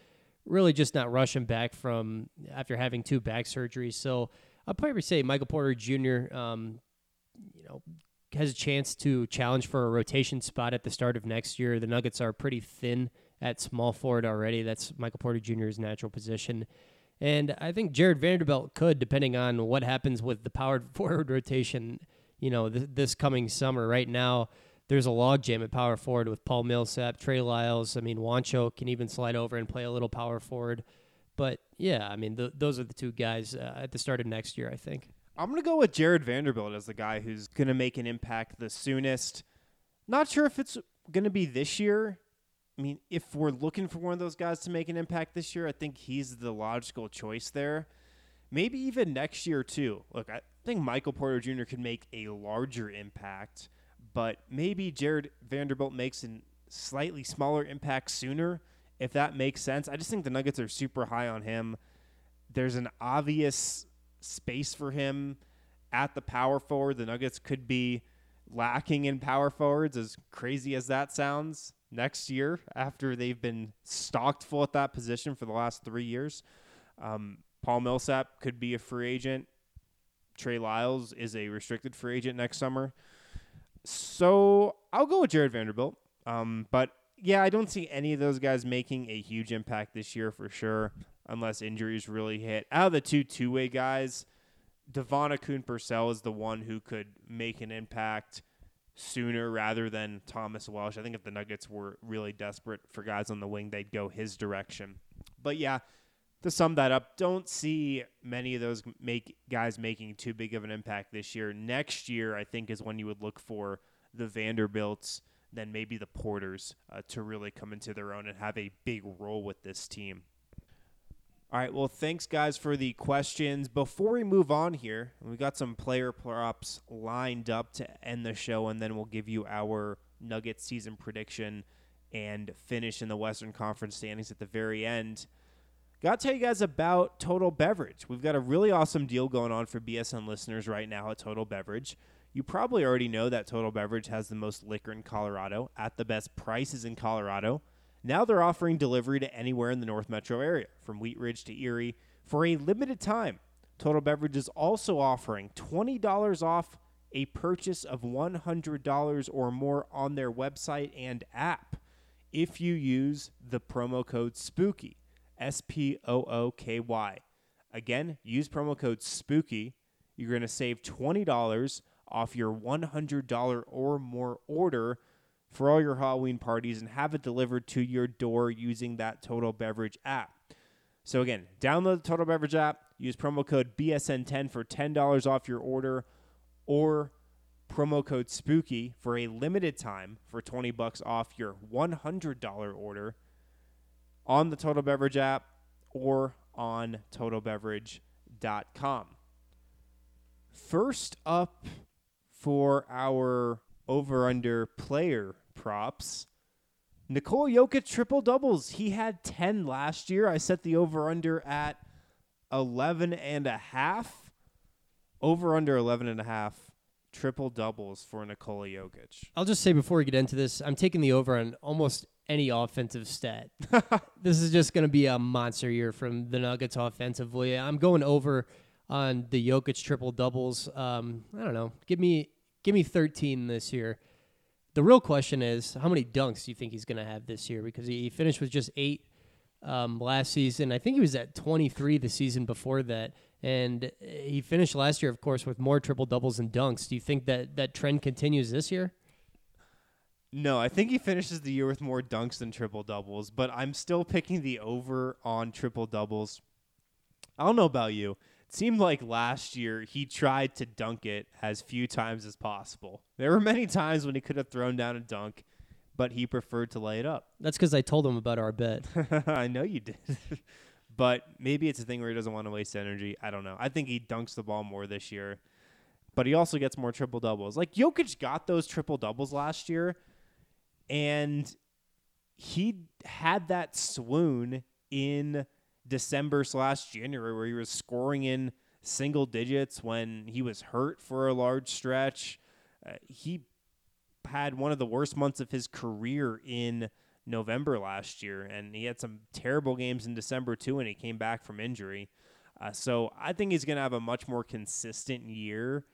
really just not rush him back from after having two back surgeries. So I'll probably say Michael Porter Jr. Um, you know has a chance to challenge for a rotation spot at the start of next year. The Nuggets are pretty thin at small forward already. That's Michael Porter Jr.'s natural position. And I think Jarred Vanderbilt could, depending on what happens with the powered forward rotation, you know, th- this coming summer. Right now, there's a logjam at power forward with Paul Millsap, Trey Lyles. I mean, Juancho can even slide over and play a little power forward. But yeah, I mean, th- those are the two guys uh, at the start of next year, I think. I'm going to go with Jarred Vanderbilt as the guy who's going to make an impact the soonest. Not sure if it's going to be this year. I mean, if we're looking for one of those guys to make an impact this year, I think he's the logical choice there. Maybe even next year, too. Look, I think Michael Porter Jr. could make a larger impact, but maybe Jarred Vanderbilt makes a slightly smaller impact sooner, if that makes sense. I just think the Nuggets are super high on him. There's an obvious space for him at the power forward. The Nuggets could be lacking in power forwards, as crazy as that sounds, next year after they've been stocked full at that position for the last three years. Um, Paul Millsap could be a free agent. Trey Lyles is a restricted free agent next summer. So I'll go with Jarred Vanderbilt. Um, but yeah, I don't see any of those guys making a huge impact this year for sure unless injuries really hit. Out of the two two way guys, DeVaughn Akoon-Purcell is the one who could make an impact sooner rather than Thomas Welsh. I think if the Nuggets were really desperate for guys on the wing, they'd go his direction. But yeah, to sum that up, don't see many of those make guys making too big of an impact this year. Next year, I think, is when you would look for the Vanderbilts, then maybe the Porters uh, to really come into their own and have a big role with this team. All right. Well, thanks, guys, for the questions. Before we move on here, we got some player props lined up to end the show, and then we'll give you our Nuggets season prediction and finish in the Western Conference standings at the very end. Got to tell you guys about Total Beverage. We've got a really awesome deal going on for BSN listeners right now at Total Beverage. You probably already know that Total Beverage has the most liquor in Colorado at the best prices in Colorado. Now they're offering delivery to anywhere in the North Metro area, from Wheat Ridge to Erie, for a limited time. Total Beverage is also offering $20 off a purchase of $100 or more on their website and app if you use the promo code SPOOKY. S P O O K Y. Again, use promo code SPOOKY. You're going to save $20 off your $100 or more order for all your Halloween parties and have it delivered to your door using that Total Beverage app. So again, download the Total Beverage app, use promo code BSN10 for $10 off your order or promo code SPOOKY for a limited time for 20 bucks off your $100 order on the Total Beverage app or on totalbeverage.com. First up for our over under player props. Nikola Jokic triple doubles. He had 10 last year. I set the over under at 11 and a half. Over under 11 and a half triple doubles for Nikola Jokic. I'll just say before we get into this, I'm taking the over on almost any offensive stat. [LAUGHS] this is just going to be a monster year from the Nuggets offensively. I'm going over on the Jokic triple doubles. Um, I don't know. Give me give me 13 this year. The real question is, how many dunks do you think he's going to have this year? Because he finished with just eight um, last season. I think he was at 23 the season before that. And he finished last year, of course, with more triple doubles and dunks. Do you think that that trend continues this year? No, I think he finishes the year with more dunks than triple doubles, but I'm still picking the over on triple doubles. I don't know about you. It seemed like last year he tried to dunk it as few times as possible. There were many times when he could have thrown down a dunk, but he preferred to lay it up. That's because I told him about our bet. [LAUGHS] I know you did. [LAUGHS] but maybe it's a thing where he doesn't want to waste energy. I don't know. I think he dunks the ball more this year, but he also gets more triple doubles. Like Jokic got those triple doubles last year, and he had that swoon in December slash January where he was scoring in single digits when he was hurt for a large stretch. Uh, he had one of the worst months of his career in November last year, and he had some terrible games in December too, and he came back from injury. Uh, so I think he's going to have a much more consistent year,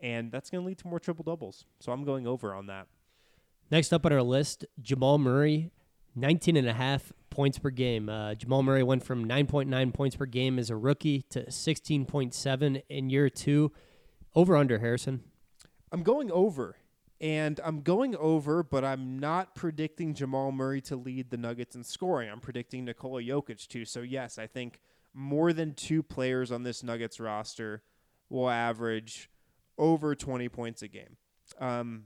and that's going to lead to more triple doubles. So I'm going over on that. Next up on our list, Jamal Murray, 19 and a half points per game. Uh, Jamal Murray went from 9.9 points per game as a rookie to 16.7 in year two. Over under, Harrison. I'm going over. And I'm going over, but I'm not predicting Jamal Murray to lead the Nuggets in scoring. I'm predicting Nikola Jokic to. So, yes, I think more than two players on this Nuggets roster will average over 20 points a game. Um,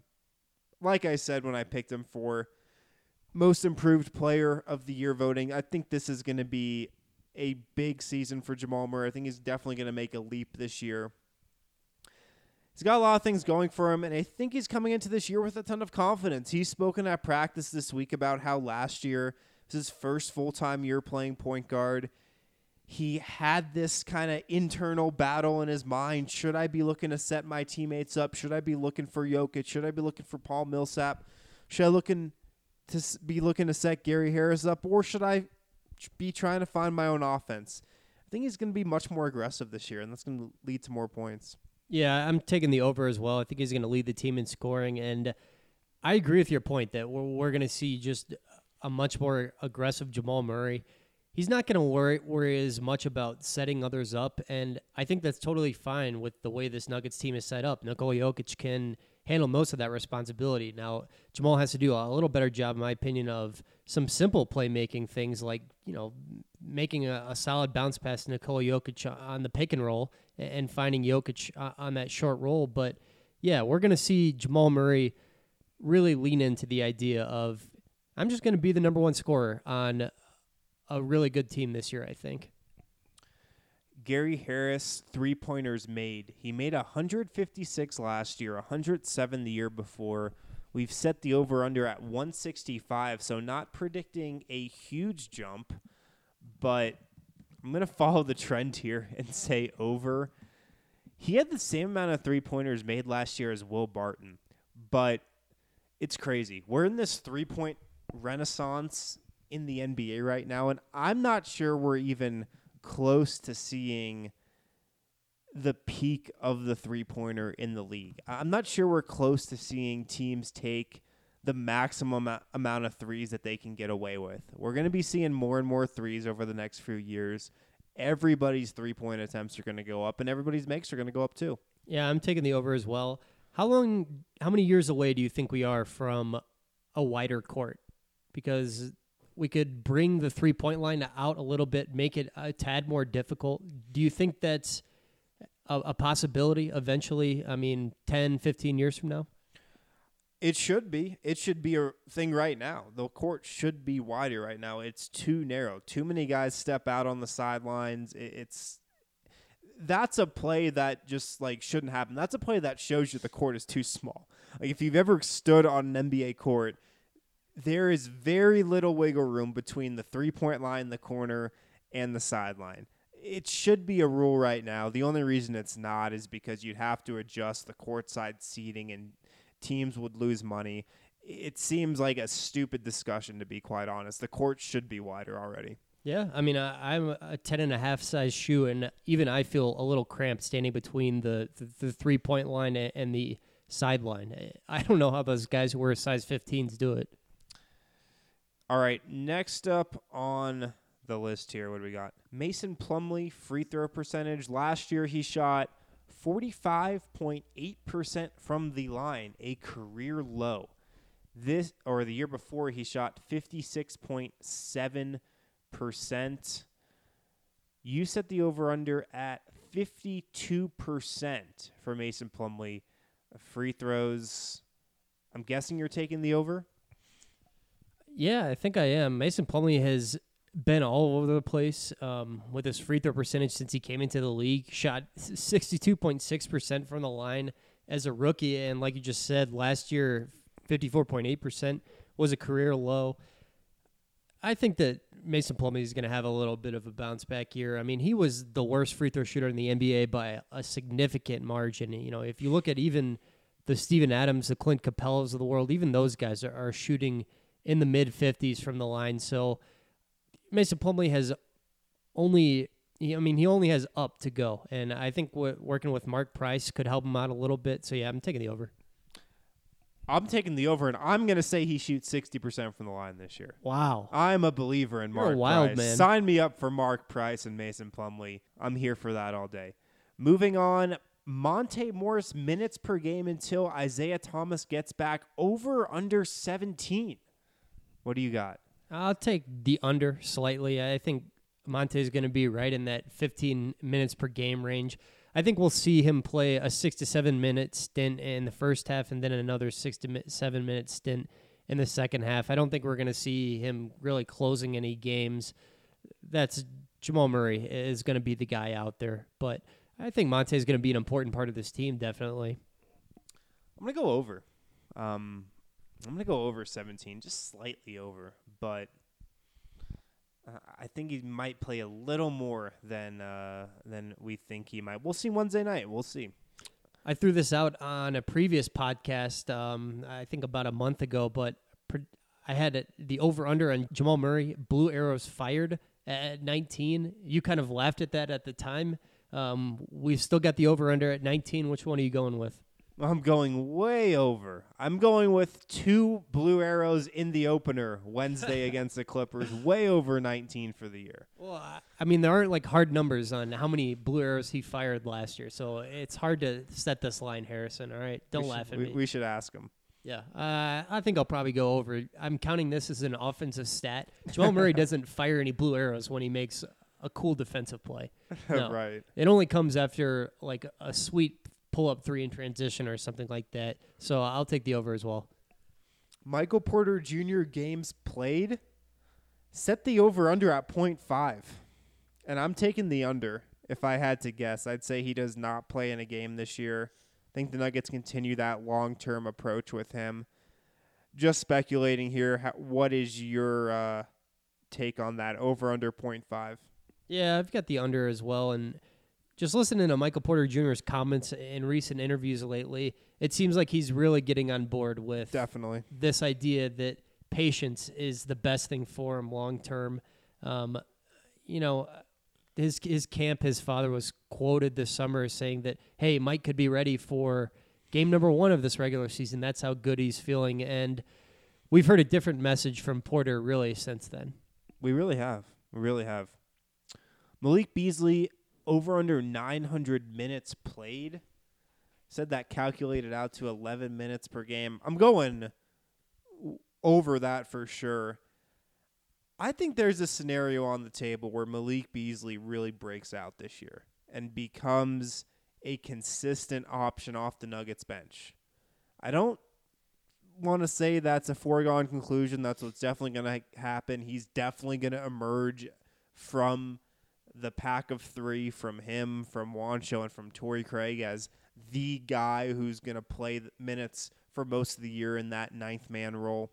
like I said when I picked him for most improved player of the year voting, I think this is going to be a big season for Jamal Murray. I think he's definitely going to make a leap this year. He's got a lot of things going for him, and I think he's coming into this year with a ton of confidence. He's spoken at practice this week about how last year was his first full time year playing point guard. He had this kind of internal battle in his mind. Should I be looking to set my teammates up? Should I be looking for Jokic? Should I be looking for Paul Millsap? Should I looking to be looking to set Gary Harris up, or should I be trying to find my own offense? I think he's going to be much more aggressive this year, and that's going to lead to more points. Yeah, I'm taking the over as well. I think he's going to lead the team in scoring, and I agree with your point that we're, we're going to see just a much more aggressive Jamal Murray. He's not going to worry worry as much about setting others up, and I think that's totally fine with the way this Nuggets team is set up. Nikola Jokic can handle most of that responsibility. Now, Jamal has to do a little better job, in my opinion, of some simple playmaking things like you know making a, a solid bounce pass to Nikola Jokic on the pick and roll and finding Jokic uh, on that short roll. But yeah, we're going to see Jamal Murray really lean into the idea of I'm just going to be the number one scorer on a really good team this year. I think. Gary Harris three pointers made. He made 156 last year, 107 the year before. We've set the over under at 165, so not predicting a huge jump, but I'm going [LAUGHS] to follow the trend here and say over. He had the same amount of three pointers made last year as Will Barton, but it's crazy. We're in this three point renaissance in the NBA right now, and I'm not sure we're even close to seeing the peak of the three pointer in the league. I'm not sure we're close to seeing teams take the maximum amount of threes that they can get away with. We're going to be seeing more and more threes over the next few years. Everybody's three point attempts are going to go up, and everybody's makes are going to go up too. Yeah, I'm taking the over as well. How long, how many years away do you think we are from a wider court? Because we could bring the three point line out a little bit, make it a tad more difficult. Do you think that's a, a, possibility eventually? I mean, 10, 15 years from now? It should be. It should be a thing right now. The court should be wider right now. It's too narrow. Too many guys step out on the sidelines. It's that's a play that just like shouldn't happen. That's a play that shows you the court is too small. Like if you've ever stood on an NBA court there is very little wiggle room between the three point line, the corner, and the sideline. It should be a rule right now. The only reason it's not is because you'd have to adjust the courtside seating and teams would lose money. It seems like a stupid discussion, to be quite honest. The court should be wider already. Yeah, I mean, I, am a 10 and a half size shoe, and even I feel a little cramped standing between the, the, the three point line and the sideline. I don't know how those guys who wear size 15s do it. All right, next up on the list here, what do we got? Mason Plumlee free throw percentage. Last year he shot 45.8% from the line, a career low. This or the year before he shot 56.7%. You set the over under at 52% for Mason Plumlee. Free throws. I'm guessing you're taking the over? Yeah, I think I am. Mason Plumlee has been all over the place um, with his free throw percentage since he came into the league. Shot 62.6% from the line as a rookie. And like you just said, last year, 54.8% was a career low. I think that Mason Plumlee is going to have a little bit of a bounce back year. I mean, he was the worst free throw shooter in the NBA by a significant margin. You know, if you look at even the Steven Adams, the Clint Capelas of the world, even those guys are, are shooting in the mid 50s from the line. So Mason Plumlee has only—he, I mean, he only has up to go. And I think w- working with Mark Price could help him out a little bit. So yeah, I'm taking the over. I'm taking the over, and I'm going to say he shoots 60% from the line this year. Wow. I'm a believer in You're Mark wild Price. man. Sign me up for Mark Price and Mason Plumlee. I'm here for that all day. Moving on, Monte Morris minutes per game until Isaiah Thomas gets back over under 17. What do you got? I'll take the under slightly. I think Monte is going to be right in that 15 minutes per game range. I think we'll see him play a six to seven minute stint in the first half and then another six to seven minute stint in the second half. I don't think we're going to see him really closing any games. That's Jamal Murray is going to be the guy out there, but I think Monte is going to be an important part of this team, definitely. I'm going to go over. Um, I'm to go over 17, just slightly over, but uh, I think he might play a little more than uh, than we think he might. We'll see Wednesday night. We'll see. I threw this out on a previous podcast, um, I think about a month ago, but pre- I had it, the over under on Jamal Murray, Blue Arrows fired at 19. You kind of laughed at that at the time. Um, we've still got the over under at 19. Which one are you going with? I'm going way over. I'm going with two blue arrows in the opener Wednesday [LAUGHS] against the Clippers, way over 19 for the year. Well, I- mean, there aren't like hard numbers on how many Blue Arrows he fired last year, so it's hard to set this line, Harrison. All right, don't We laugh should, at we, me. We should ask him. Yeah, uh, I think I'll probably go over. I'm counting this as an offensive stat. Joel Murray [LAUGHS] doesn't fire any blue arrows when he makes a cool defensive play. [LAUGHS] No. Right. It only comes after like a sweet pull up three in transition or something like that. So I'll take the over as well. Michael Porter Jr. games played set the over under at 0.5. And I'm taking the under. If I had to guess, I'd say he does not play in a game this year. I think the Nuggets continue that long term approach with him. Just speculating here, how, what is your uh, take on that over under 0.5? Yeah, I've got the under as well. And just listening to Michael Porter Jr.'s comments in recent interviews lately, it seems like he's really getting on board with Definitely. this idea that patience is the best thing for him long term. Um, you know, his his camp, his father was quoted this summer as saying that, "Hey, Mike could be ready for game number one of this regular season. That's how good he's feeling." And we've heard a different message from Porter really since then. We really have. We really have. Malik Beasley over under 900 minutes played. Said that calculated out to 11 minutes per game. I'm going over that for sure. I think there's a scenario on the table where Malik Beasley really breaks out this year and becomes a consistent option off the Nuggets bench. I don't want to say that's a foregone conclusion. That's what's definitely going to happen. He's definitely going to emerge from the pack of three, from him, from Juancho, and from Torrey Craig as the guy who's going to play minutes for most of the year in that ninth man role.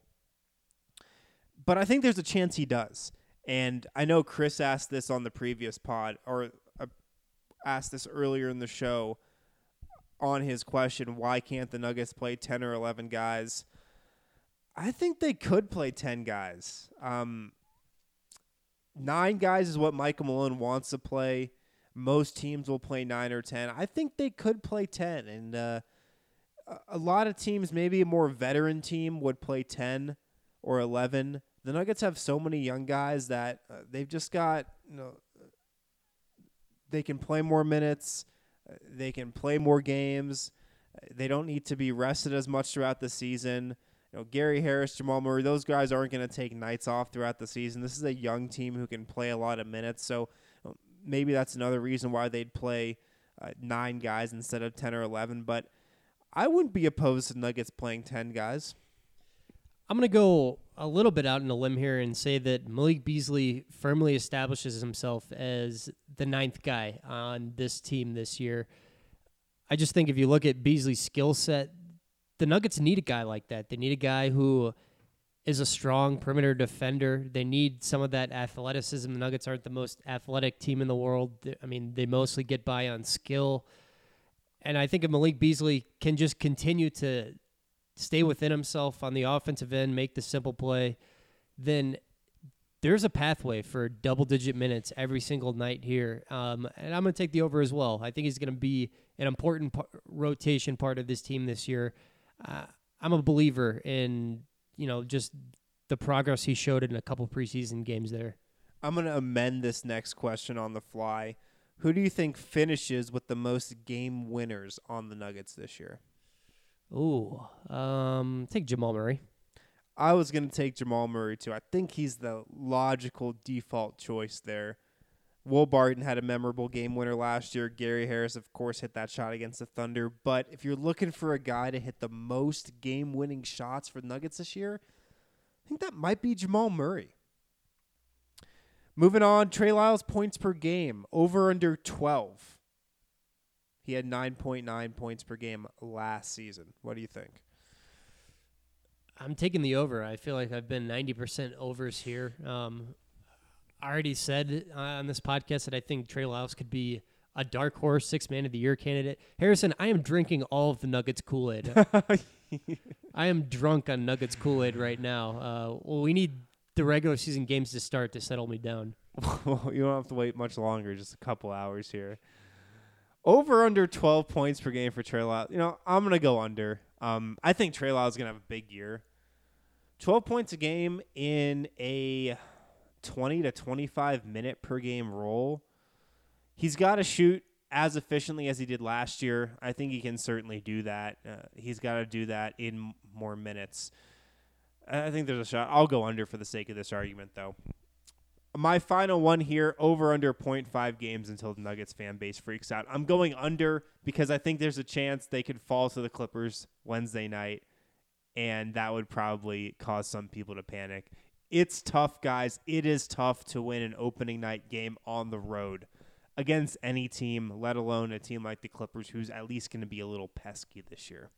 But I think there's a chance he does. And I know Chris asked this on the previous pod, or uh, asked this earlier in the show on his question why can't the Nuggets play 10 or 11 guys? I think they could play 10 guys. Um, nine guys is what Michael Malone wants to play. Most teams will play nine or 10. I think they could play 10. And uh, a- lot of teams, maybe a more veteran team, would play 10 or 11. The Nuggets have so many young guys that uh, they've just got, you know, they can play more minutes. Uh, They can play more games. They don't need to be rested as much throughout the season. You know, Gary Harris, Jamal Murray, those guys aren't going to take nights off throughout the season. This is a young team who can play a lot of minutes. So maybe that's another reason why they'd play uh, nine guys instead of 10 or 11. But I wouldn't be opposed to Nuggets playing 10 guys. I'm going to go a little bit out on a limb here and say that Malik Beasley firmly establishes himself as the ninth guy on this team this year. I just think if you look at Beasley's skill set, the Nuggets need a guy like that. They need a guy who is a strong perimeter defender. They need some of that athleticism. The Nuggets aren't the most athletic team in the world. I mean, they mostly get by on skill. And I think if Malik Beasley can just continue to stay within himself on the offensive end, make the simple play, then there's a pathway for double digit minutes every single night here. Um, and I'm going to take the over as well. I think he's going to be an important par- rotation part of this team this year. Uh, I'm a believer in, you know, just the progress he showed in a couple preseason games there. I'm going to amend this next question on the fly. Who do you think finishes with the most game winners on the Nuggets this year? Ooh, um, take Jamal Murray. I was going to take Jamal Murray too. I think he's the logical default choice there. Will Barton had a memorable game winner last year. Gary Harris, of course, hit that shot against the Thunder. But if you're looking for a guy to hit the most game winning shots for Nuggets this year, I think that might be Jamal Murray. Moving on, Trey Lyles points per game, over under 12. He had 9.9 points per game last season. What do you think? I'm taking the over. I feel like I've been 90% overs here. Um, I already said on this podcast that I think Trey Lyles could be a dark horse six man of the year candidate. Harrison, I am drinking all of the Nuggets Kool Aid. [LAUGHS] I am drunk on Nuggets Kool Aid right now. Uh, well, we need the regular season games to start to settle me down. well, [LAUGHS] you don't have to wait much longer, just a couple hours here. Over under 12 points per game for Trey Lyles. You know, I'm going to go under. Um, I think Trey Lyles is going to have a big year. 12 points a game in a 20 to 25 minute per game role. He's got to shoot as efficiently as he did last year. I think he can certainly do that. Uh, he's got to do that in more minutes. I think there's a shot. I'll go under for the sake of this argument, though. My final one here over under 0.5 games until the Nuggets fan base freaks out. I'm going under because I think there's a chance they could fall to the Clippers Wednesday night and that would probably cause some people to panic. It's tough, guys. It is tough to win an opening night game on the road against any team, let alone a team like the Clippers, who's at least going to be a little pesky this year.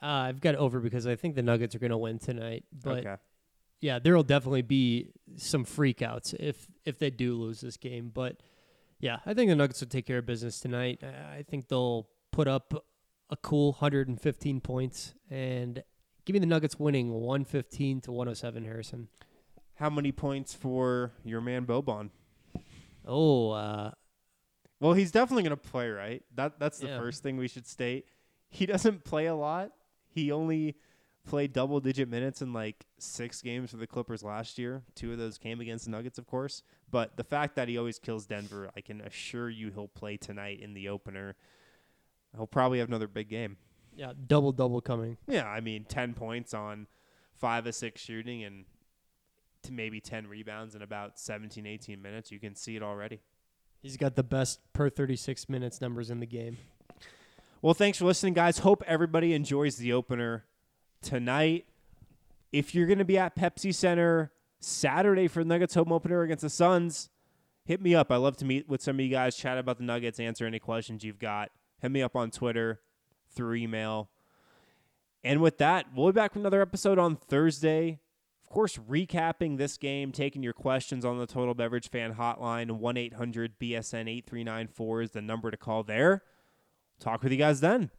Uh, I've got over because I think the Nuggets are going to win tonight. But okay. yeah, there will definitely be some freakouts if if they do lose this game. But yeah, I think the Nuggets will take care of business tonight. I think they'll put up a cool 115 points and give me the Nuggets winning 115 to 107. Harrison. How many points for your man Boban? Oh, uh, well, he's definitely going to play, right? That that's the Yeah. first thing we should state. He [LAUGHS] doesn't play a lot. He only played double digit minutes in like six games for the Clippers last year. Two of those came against the Nuggets, of course. But the fact that he always kills Denver, I can assure you he'll play tonight in the opener. He'll probably have another big game. Yeah, double double coming. Yeah, I mean, 10 points on 5 of 6 shooting and to maybe 10 rebounds in about 17, 18 minutes. You can see it already. He's got the best per 36 minutes numbers in the game. Well, thanks for listening, guys. Hope everybody enjoys the opener tonight. If you're going to be at Pepsi Center Saturday for the Nuggets home opener against the Suns, hit me up. I love to meet with some of you guys, chat about the Nuggets, answer any questions you've got. Hit me up on Twitter, through email. And with that, we'll be back with another episode on Thursday. Of course, recapping this game, taking your questions on the Total Beverage Fan Hotline. 1 800 BSN 8394 is the number to call there. Talk with you guys then.